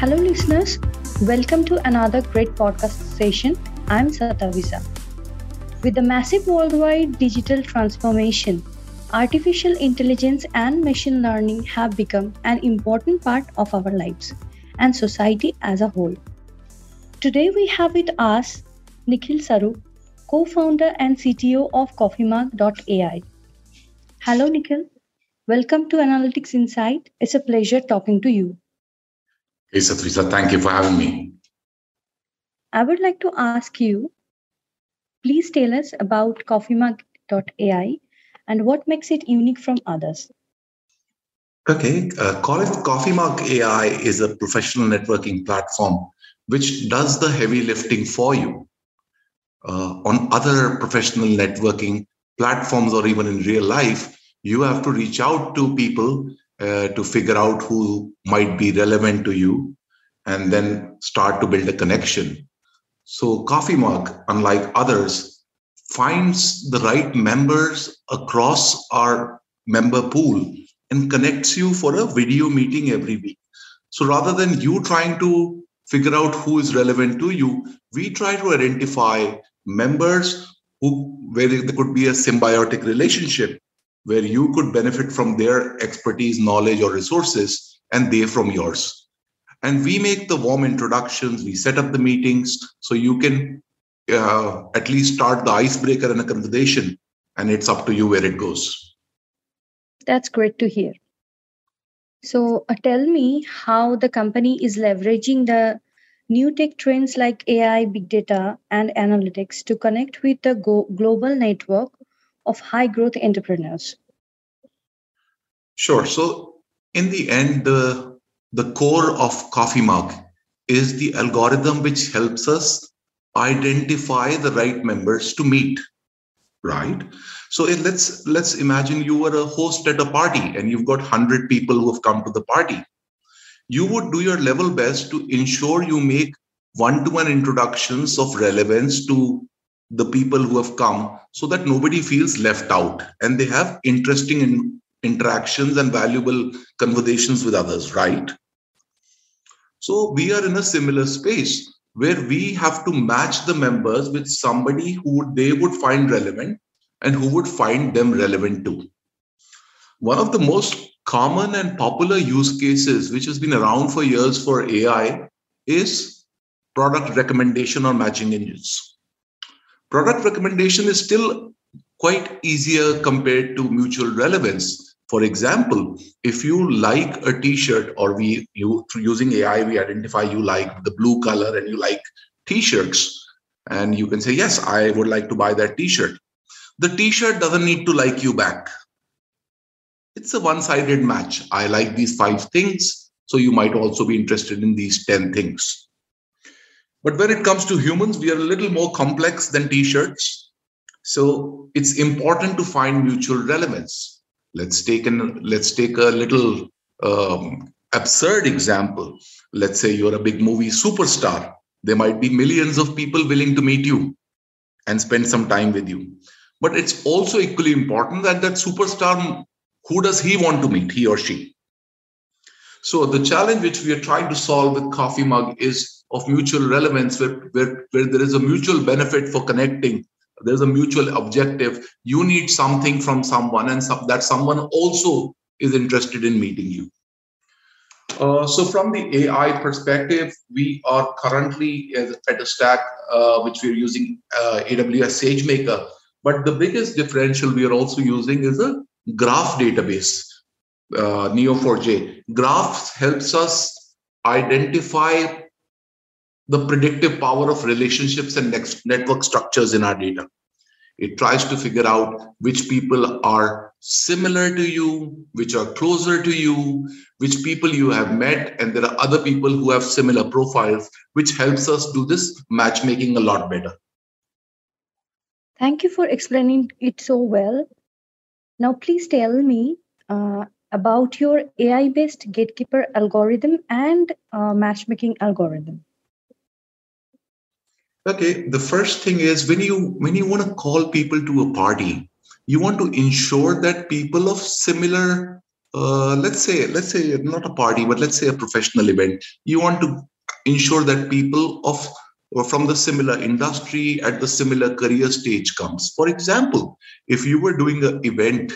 Hello, listeners. Welcome to another great podcast session. I'm Satavisa. With the massive worldwide digital transformation, artificial intelligence and machine learning have become an important part of our lives and society as a whole. Today, we have with us Nikhil Sarup, co founder and CTO of CoffeeMug.ai. Hello, Nikhil. Welcome to Analytics Insight. It's a pleasure talking to you. Hey, Satavisa, thank you for having me. I would like to ask you please tell us about CoffeeMug.ai and what makes it unique from others. Okay, uh, call Coffee Mug AI is a professional networking platform which does the heavy lifting for you. Uh, on other professional networking platforms or even in real life, you have to reach out to people uh, to figure out who might be relevant to you and then start to build a connection. So, Coffee Mug, unlike others, finds the right members across our member pool and connects you for a video meeting every week. So, rather than you trying to figure out who is relevant to you, we try to identify members who where there could be a symbiotic relationship where you could benefit from their expertise, knowledge, or resources, and they from yours. And we make the warm introductions, we set up the meetings so you can uh, at least start the icebreaker in a conversation, and it's up to you where it goes. That's great to hear. So, uh, tell me how the company is leveraging the new tech trends like AI, big data, and analytics to connect with the go- global network of high growth entrepreneurs? Sure. So, in the end, the, the core of Coffee Mug is the algorithm which helps us identify the right members to meet right so let's let's imagine you were a host at a party and you've got 100 people who have come to the party you would do your level best to ensure you make one-to-one introductions of relevance to the people who have come so that nobody feels left out and they have interesting in, interactions and valuable conversations with others right? So we are in a similar space where we have to match the members with somebody who they would find relevant and who would find them relevant too. One of the most common and popular use cases which has been around for years for ai is product recommendation or matching engines product recommendation is still quite easier compared to mutual relevance. For example, if you like a t-shirt or we you through using AI, we identify you like the blue color and you like t-shirts, and you can say, Yes, I would like to buy that t-shirt. The t-shirt doesn't need to like you back. It's a one-sided match. I like these five things, so you might also be interested in these 10 things. But when it comes to humans, we are a little more complex than t shirts. So it's important to find mutual relevance. Let's take, an, let's take a little um, absurd example. Let's say you're a big movie superstar. There might be millions of people willing to meet you and spend some time with you. But it's also equally important that that superstar, who does he want to meet, he or she? So the challenge which we are trying to solve with Coffee Mug is of mutual relevance where, where, where there is a mutual benefit for connecting. There's a mutual objective. You need something from someone and some, that someone also is interested in meeting you. Uh, so from the ai perspective we are currently at a stack uh, which we're using uh, aws sagemaker. But the biggest differential we are also using is a graph database uh, neo4j graphs helps us identify the predictive power of relationships and network structures in our data. It tries to figure out which people are similar to you, which are closer to you, which people you have met, and there are other people who have similar profiles, which helps us do this matchmaking a lot better. Thank you for explaining it so well. Now, please tell me uh, about your AI based gatekeeper algorithm and uh, matchmaking algorithm okay the first thing is when you when you want to call people to a party you want to ensure that people of similar uh, let's say let's say not a party but let's say a professional event you want to ensure that people of or from the similar industry at the similar career stage comes. For example if you were doing an event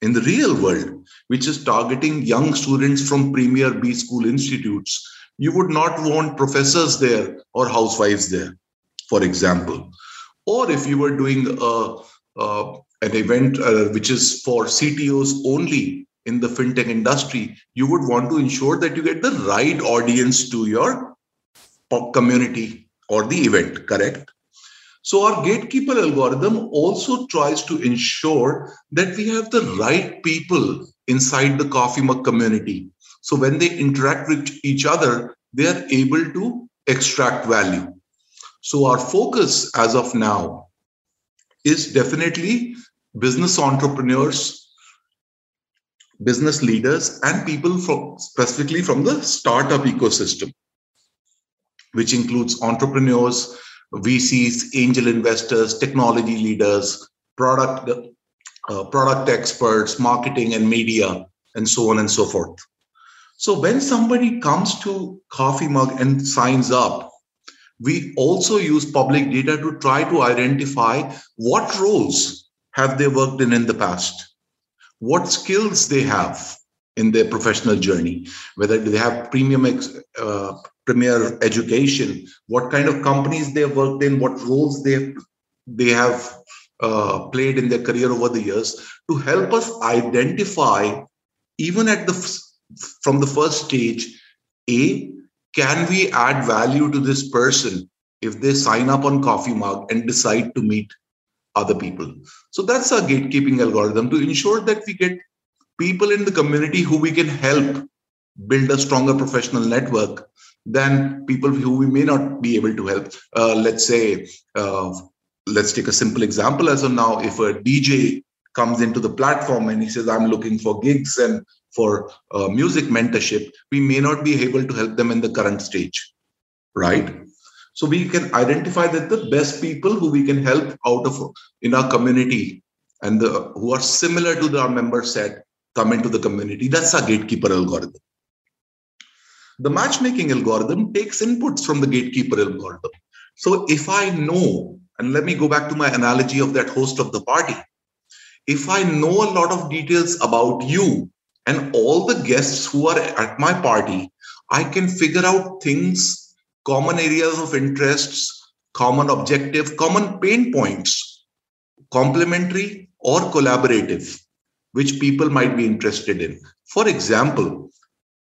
in the real world which is targeting young students from premier b school institutes you would not want professors there or housewives there for example or if you were doing a, an event uh, which is for ctos only in the fintech industry, you would want to ensure that you get the right audience to your community or the event, correct? So, our gatekeeper algorithm also tries to ensure that we have the right people inside the coffee mug community. So, when they interact with each other, they are able to extract value. So, our focus as of now is definitely business entrepreneurs business leaders and people from specifically from the startup ecosystem which includes entrepreneurs vcs angel investors technology leaders product uh, product experts marketing and media and so on and so forth. So when somebody comes to coffee mug and signs up we also use public data to try to identify what roles have they worked in in the past? What skills they have in their professional journey, whether they have premium uh, premier education, what kind of companies they have worked in, what roles they they have uh, played in their career over the years, to help us identify, even at the from the first stage, a can we add value to this person if they sign up on Coffee Mug and decide to meet other people. So that's our gatekeeping algorithm to ensure that we get people in the community who we can help build a stronger professional network than people who we may not be able to help. Uh, let's say, uh, let's take a simple example as of now. If a DJ comes into the platform and he says, I'm looking for gigs and for uh, music mentorship, we may not be able to help them in the current stage, right? So we can identify that the best people who we can help out of in our community and the, who are similar to our member set come into the community. That's our gatekeeper algorithm. The matchmaking algorithm takes inputs from the gatekeeper algorithm. So if I know, and let me go back to my analogy of that host of the party. If I know a lot of details about you and all the guests who are at my party, I can figure out things common areas of interests, common objective, common pain points, complementary or collaborative, which people might be interested in. For example,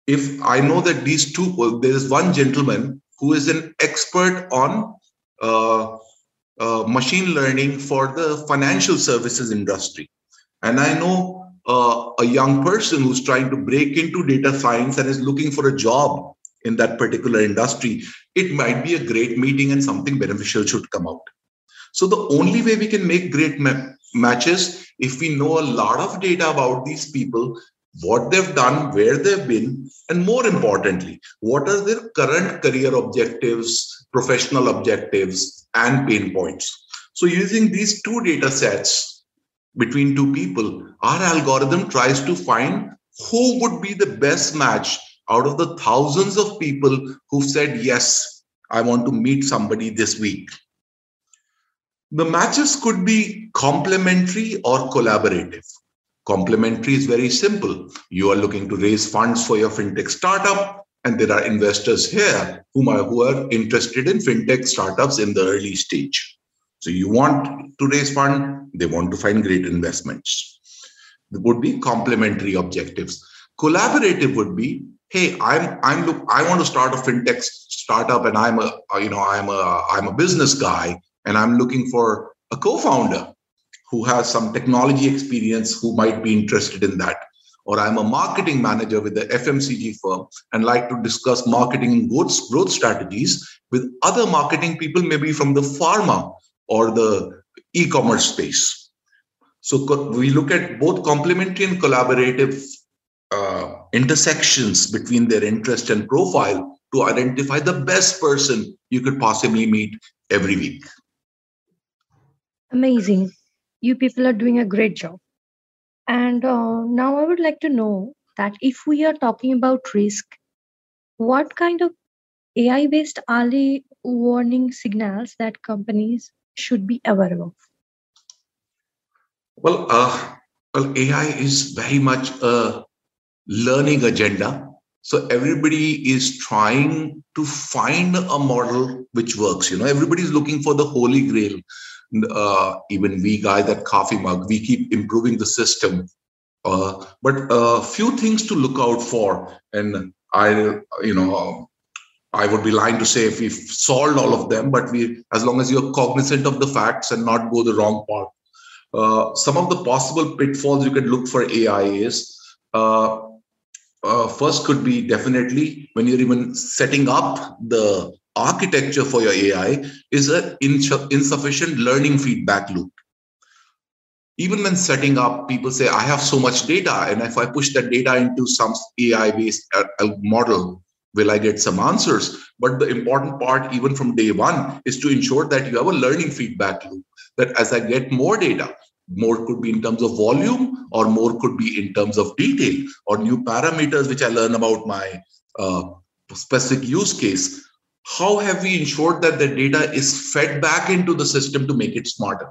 if I know that these two, well, there is one gentleman who is an expert on uh, uh, machine learning for the financial services industry. And I know uh, a young person who's trying to break into data science and is looking for a job in that particular industry, it might be a great meeting and something beneficial should come out. So the only way we can make great ma- matches if we know a lot of data about these people, what they've done, where they've been, and more importantly, what are their current career objectives, professional objectives, and pain points. So using these two data sets between two people, our algorithm tries to find who would be the best match out of the thousands of people who said, Yes, I want to meet somebody this week. The matches could be complementary or collaborative. Complementary is very simple. You are looking to raise funds for your fintech startup, and there are investors here who are, who are interested in fintech startups in the early stage. So you want to raise fund, they want to find great investments. There would be complementary objectives. Collaborative would be hey i'm i'm look i want to start a fintech startup and i'm a you know i'm a i'm a business guy and i'm looking for a co-founder who has some technology experience who might be interested in that or i'm a marketing manager with the fmcg firm and like to discuss marketing growth, growth strategies with other marketing people maybe from the pharma or the e-commerce space so we look at both complementary and collaborative uh, intersections between their interest and profile to identify the best person you could possibly meet every week. Amazing. You people are doing a great job. And uh, now I would like to know that if we are talking about risk, what kind of AI based early warning signals that companies should be aware of? Well, uh, well, AI is very much a learning agenda. So everybody is trying to find a model which works. You know, everybody's looking for the holy grail. Uh, even we guys at Coffee Mug, we keep improving the system. Uh, but a few things to look out for, and I, you know, I would be lying to say if we've solved all of them, but we, as long as you're cognizant of the facts and not go the wrong path. Uh, some of the possible pitfalls you could look for AI is uh, uh, first could be definitely when you're even setting up the architecture for your AI is an insufficient learning feedback loop. Even when setting up, people say, I have so much data, and if I push that data into some AI based uh, model, will I get some answers? But the important part, even from day one, is to ensure that you have a learning feedback loop. That as I get more data, more could be in terms of volume, or more could be in terms of detail, or new parameters which I learn about my uh, specific use case. How have we ensured that the data is fed back into the system to make it smarter?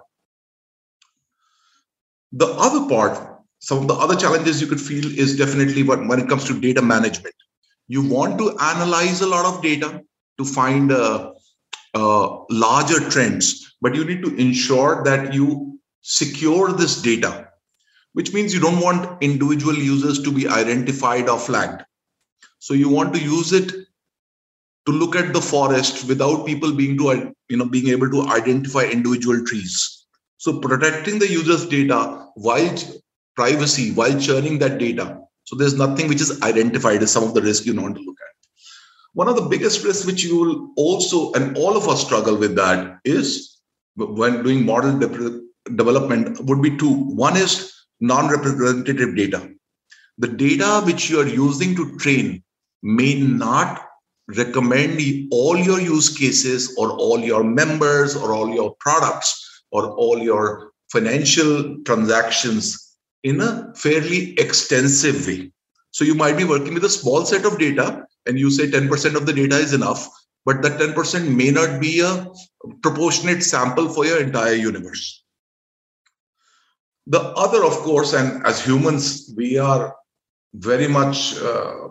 The other part, some of the other challenges you could feel is definitely what, when it comes to data management you want to analyze a lot of data to find uh, uh, larger trends, but you need to ensure that you secure this data, which means you don't want individual users to be identified or flagged. So you want to use it to look at the forest without people being to you know being able to identify individual trees. So protecting the user's data while privacy, while churning that data so there's nothing which is identified as some of the risks you want to look at. One of the biggest risks which you will also, and all of us struggle with that, is when doing model de- development would be two. One is non-representative data. The data which you are using to train may not recommend all your use cases or all your members or all your products or all your financial transactions in a fairly extensive way. So you might be working with a small set of data and you say 10% of the data is enough, but that 10% may not be a proportionate sample for your entire universe. The other, of course, and as humans, we are very much, uh,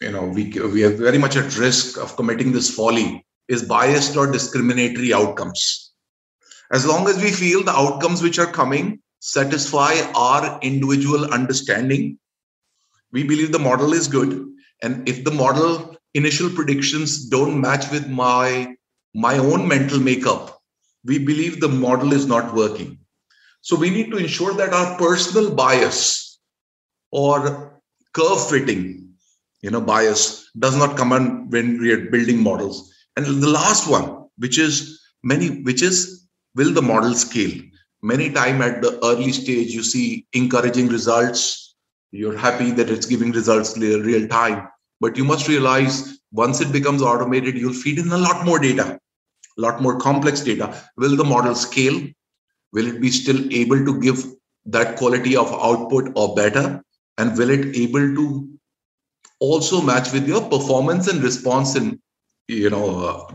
you know, we, we are very much at risk of committing this folly is biased or discriminatory outcomes. As long as we feel the outcomes which are coming satisfy our individual understanding. We believe the model is good. And if the model initial predictions don't match with my, my own mental makeup, we believe the model is not working. So we need to ensure that our personal bias or curve fitting, you know, bias does not come on when we are building models. And the last one, which is many, which is will the model scale? Many time at the early stage you see encouraging results. You're happy that it's giving results real time. But you must realize once it becomes automated you'll feed in a lot more data a lot more complex data. Will the model scale? Will it be still able to give that quality of output or better? And will it able to also match with your performance and response and you know uh,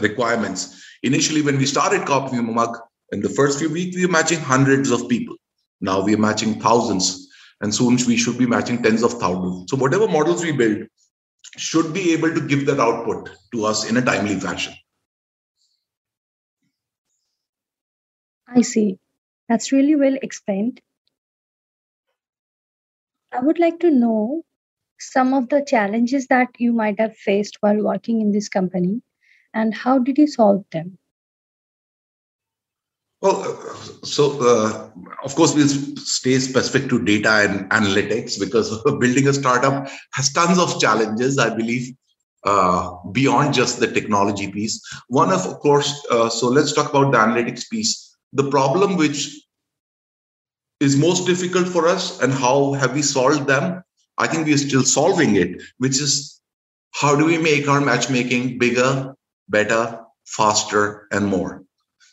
requirements? Initially when we started Coffee Mug in the first few weeks, we were matching hundreds of people. Now we are matching thousands, and soon we should be matching tens of thousands. So whatever models we build should be able to give that output to us in a timely fashion. I see. That's really well explained. I would like to know some of the challenges that you might have faced while working in this company and how did you solve them? Well, so uh, of course we'll stay specific to data and analytics because building a startup has tons of challenges. I believe uh, beyond just the technology piece. One of, of course, uh, so let's talk about the analytics piece. The problem which is most difficult for us and how have we solved them? I think we're still solving it, which is how do we make our matchmaking bigger, better, faster, and more?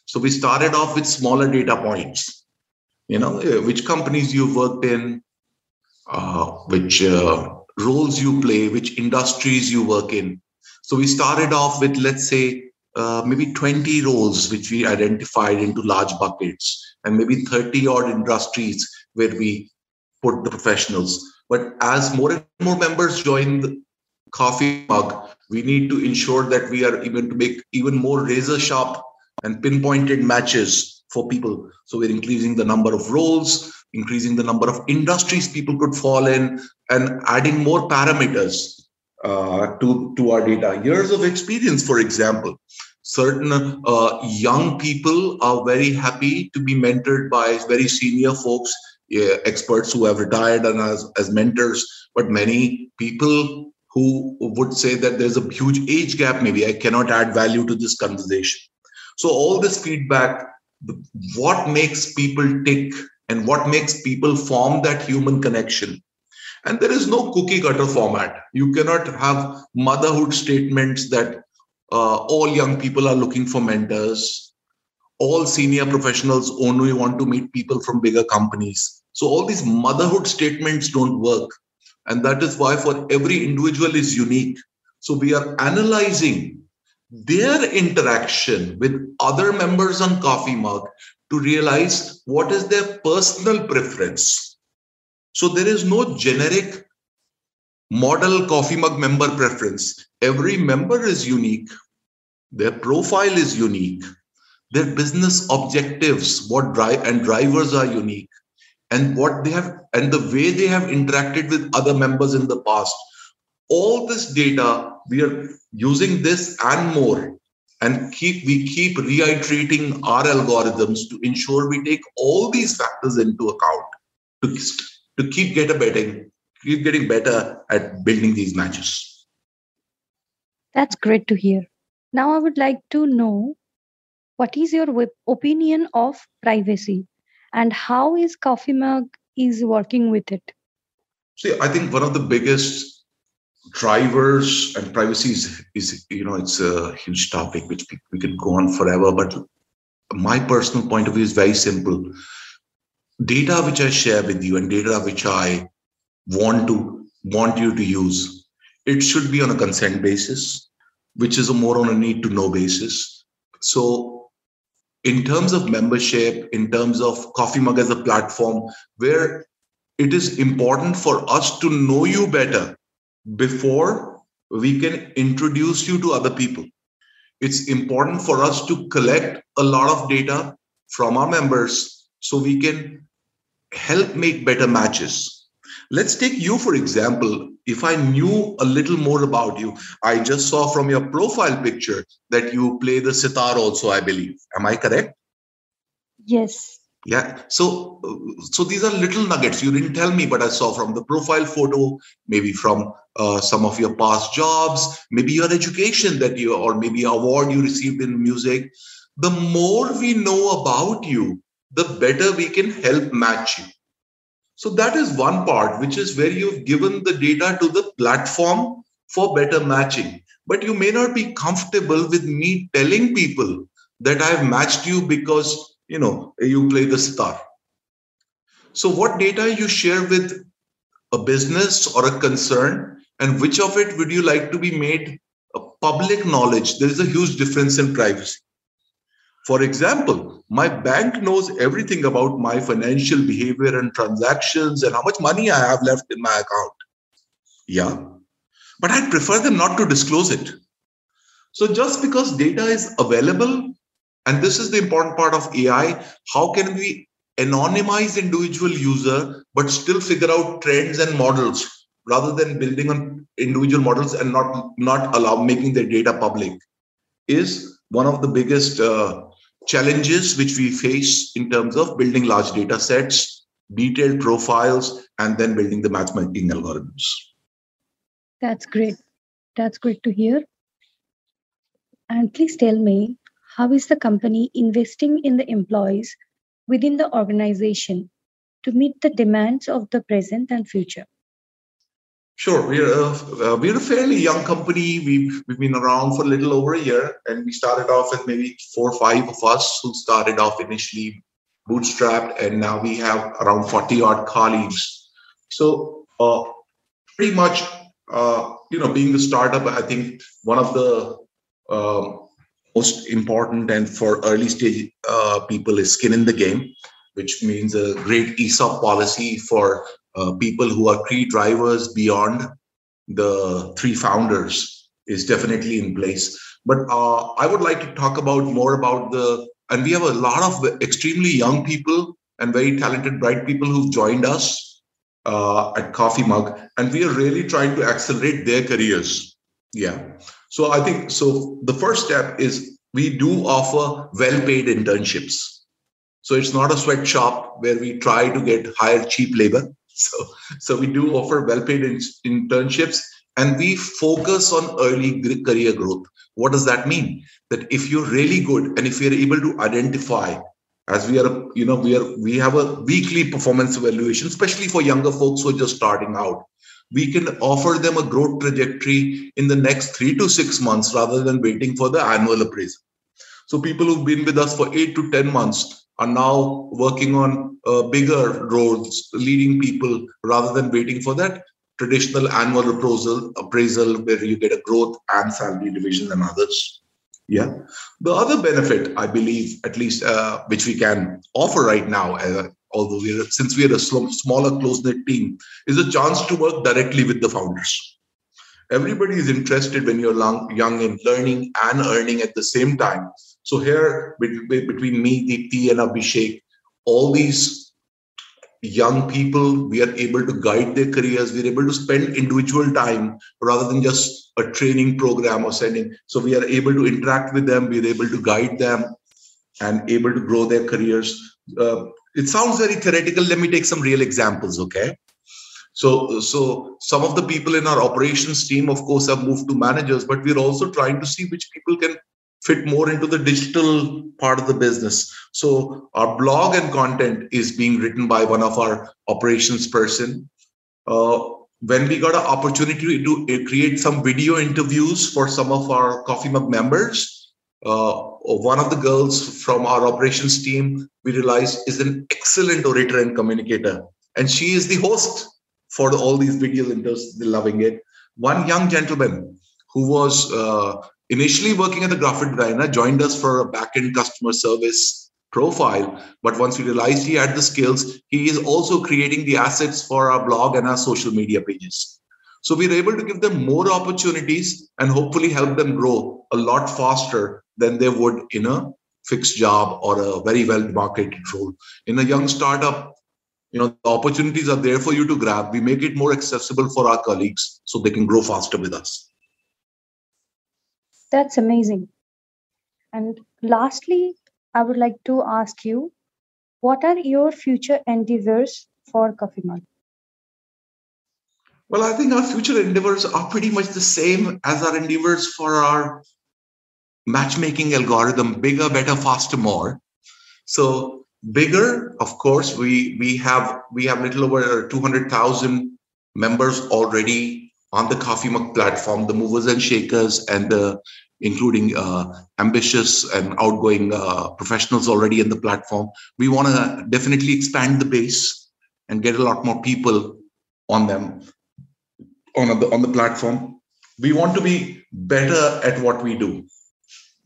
So we started off with smaller data points. you know uh, which companies you've worked in uh, which uh, roles you play which industries you work in so we started off with let's say uh, maybe 20 roles which we identified into large buckets and maybe 30 odd industries where we put the professionals but as more and more members join the coffee mug we need to ensure that we are even to make even more razor sharp and pinpointed matches for people. So we're increasing the number of roles, increasing the number of industries people could fall in, and adding more parameters uh, to, to our data. Years of experience, for example. Certain uh, young people are very happy to be mentored by very senior folks, uh, experts who have retired and as, as mentors. But many people who would say that there's a huge age gap, maybe I cannot add value to this conversation. So all this feedback, what makes people tick and what makes people form that human connection. And there is no cookie cutter format. You cannot have motherhood statements that uh, all young people are looking for mentors. All senior professionals only want to meet people from bigger companies. So all these motherhood statements don't work. And that is why for every individual is unique. So we are analyzing their interaction with other members on Coffee Mug to realize what is their personal preference. So there is no generic model Coffee Mug member preference. Every member is unique. Their profile is unique. Their business objectives, what drive and drivers are unique, and what they have and the way they have interacted with other members in the past. All this data we are using this and more. And keep we keep reiterating our algorithms to ensure we take all these factors into account to, to keep get betting keep getting better at building these matches. That's great to hear. Now i would like to know what is your opinion of privacy? And how is coffee mug is working with it? See i think one of the biggest drivers and privacy is, is you know it's a huge topic which we, can go on forever but my personal point of view is very simple. Data which i share with you and data which i want to want you to use it should be on a consent basis which is more on a need to know basis. So in terms of membership in terms of coffee mug as a platform where it is important for us to know you better before we can introduce you to other people. It's important for us to collect a lot of data from our members so we can help make better matches. Let's take you, for example. If I knew a little more about you, I just saw from your profile picture that you play the sitar also, I believe. Am I correct? Yes yeah. So so these are little nuggets. You didn't tell me but i saw from the profile photo maybe from uh, some of your past jobs maybe your education that you or maybe award you received in music. The more we know about you the better we can help match you. So that is one part which is where you've given the data to the platform for better matching. But you may not be comfortable with me telling people that i've matched you because you know you play the sitar so what data you share with a business or a concern and which of it would you like to be made a public knowledge? There is a huge difference in privacy. For example my bank knows everything about my financial behavior and transactions and how much money i have left in my account. Yeah. But i'd prefer them not to disclose it. So just because data is available and this is the important part of ai how can we anonymize individual user but still figure out trends and models rather than building on individual models and not not allow making their data public is one of the biggest uh, challenges which we face in terms of building large data sets detailed profiles and then building the matchmaking algorithms. That's great. That's great to hear. And please tell me how is the company investing in the employees within the organization to meet the demands of the present and future? Sure, we're a, uh, we're a fairly young company. We've, we've been around for a little over a year, and we started off with maybe four or five of us who started off initially bootstrapped, and now we have around 40 odd colleagues. So, uh, pretty much, uh, you know, being the startup, I think one of the uh, most important and for early stage uh, people is skin in the game, which means a great ESOP policy for uh, people who are key drivers beyond the three founders is definitely in place. But uh, I would like to talk about more about the, and we have a lot of extremely young people and very talented, bright people who've joined us uh, at Coffee Mug, and we are really trying to accelerate their careers. Yeah. So I think so. The first step is we do offer well-paid internships. So it's not a sweatshop where we try to get hire cheap labor. So, so we do offer well-paid in- internships, and we focus on early career growth. What does that mean? That if you're really good and if you're able to identify, as we are, you know, we are we have a weekly performance evaluation, especially for younger folks who are just starting out. We can offer them a growth trajectory in the next three to six months rather than waiting for the annual appraisal. So people who've been with us for eight to 10 months are now working on uh, bigger roles, leading people rather than waiting for that traditional annual appraisal, appraisal where you get a growth and salary division and others. Yeah. The other benefit, I believe, at least uh, which we can offer right now, uh, although we're since we're a smaller, close knit team, is a chance to work directly with the founders. Everybody is interested when you're long, young in learning and earning at the same time. So here, between me, Deepti, and Abhishek, all these young people we are able to guide their careers we're able to spend individual time rather than just a training program or sending so we are able to interact with them we're able to guide them and able to grow their careers uh, it sounds very theoretical let me take some real examples okay so so some of the people in our operations team of course have moved to managers but we're also trying to see which people can fit more into the digital part of the business. So our blog and content is being written by one of our operations person. Uh, when we got an opportunity to uh, create some video interviews for some of our coffee mug members, uh, one of the girls from our operations team we realized is an excellent orator and communicator, and she is the host for all these video interviews. They're loving it. One young gentleman who was uh, initially working at the graphic designer, joined us for a back-end customer service profile. But once we realized he had the skills, he is also creating the assets for our blog and our social media pages. So we're able to give them more opportunities and hopefully help them grow a lot faster than they would in a fixed job or a very well marketed role. In a young startup, you know, the opportunities are there for you to grab. We make it more accessible for our colleagues so they can grow faster with us. That's amazing. And lastly, I would like to ask you what are your future endeavors for Coffee Mug? Well, I think our future endeavors are pretty much the same as our endeavors for our matchmaking algorithm bigger, better, faster, more. So, bigger, of course, we, we have we have little over 200,000 members already on the Coffee Mug platform, the movers and shakers, and the including uh, ambitious and outgoing uh, professionals already in the platform. We want to definitely expand the base and get a lot more people on them on the on the platform. We want to be better at what we do,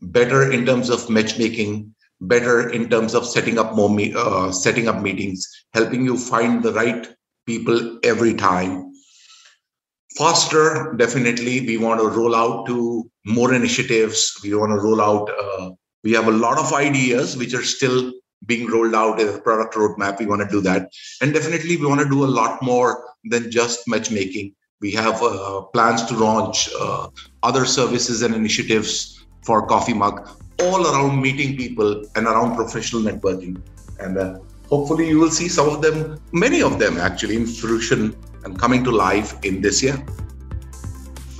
better in terms of matchmaking, better in terms of setting up more me- uh, setting up meetings, helping you find the right people every time. Faster definitely we want to roll out to more initiatives. We want to roll out uh, we have a lot of ideas which are still being rolled out as a product roadmap. We want to do that. And definitely we want to do a lot more than just matchmaking. We have uh, plans to launch uh, other services and initiatives for coffee mug all around meeting people and around professional networking and uh, hopefully you will see some of them many of them actually in fruition and coming to life in this year.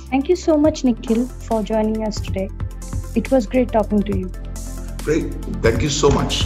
Thank you so much, Nikhil, for joining us today. It was great talking to you. Great. Thank you so much.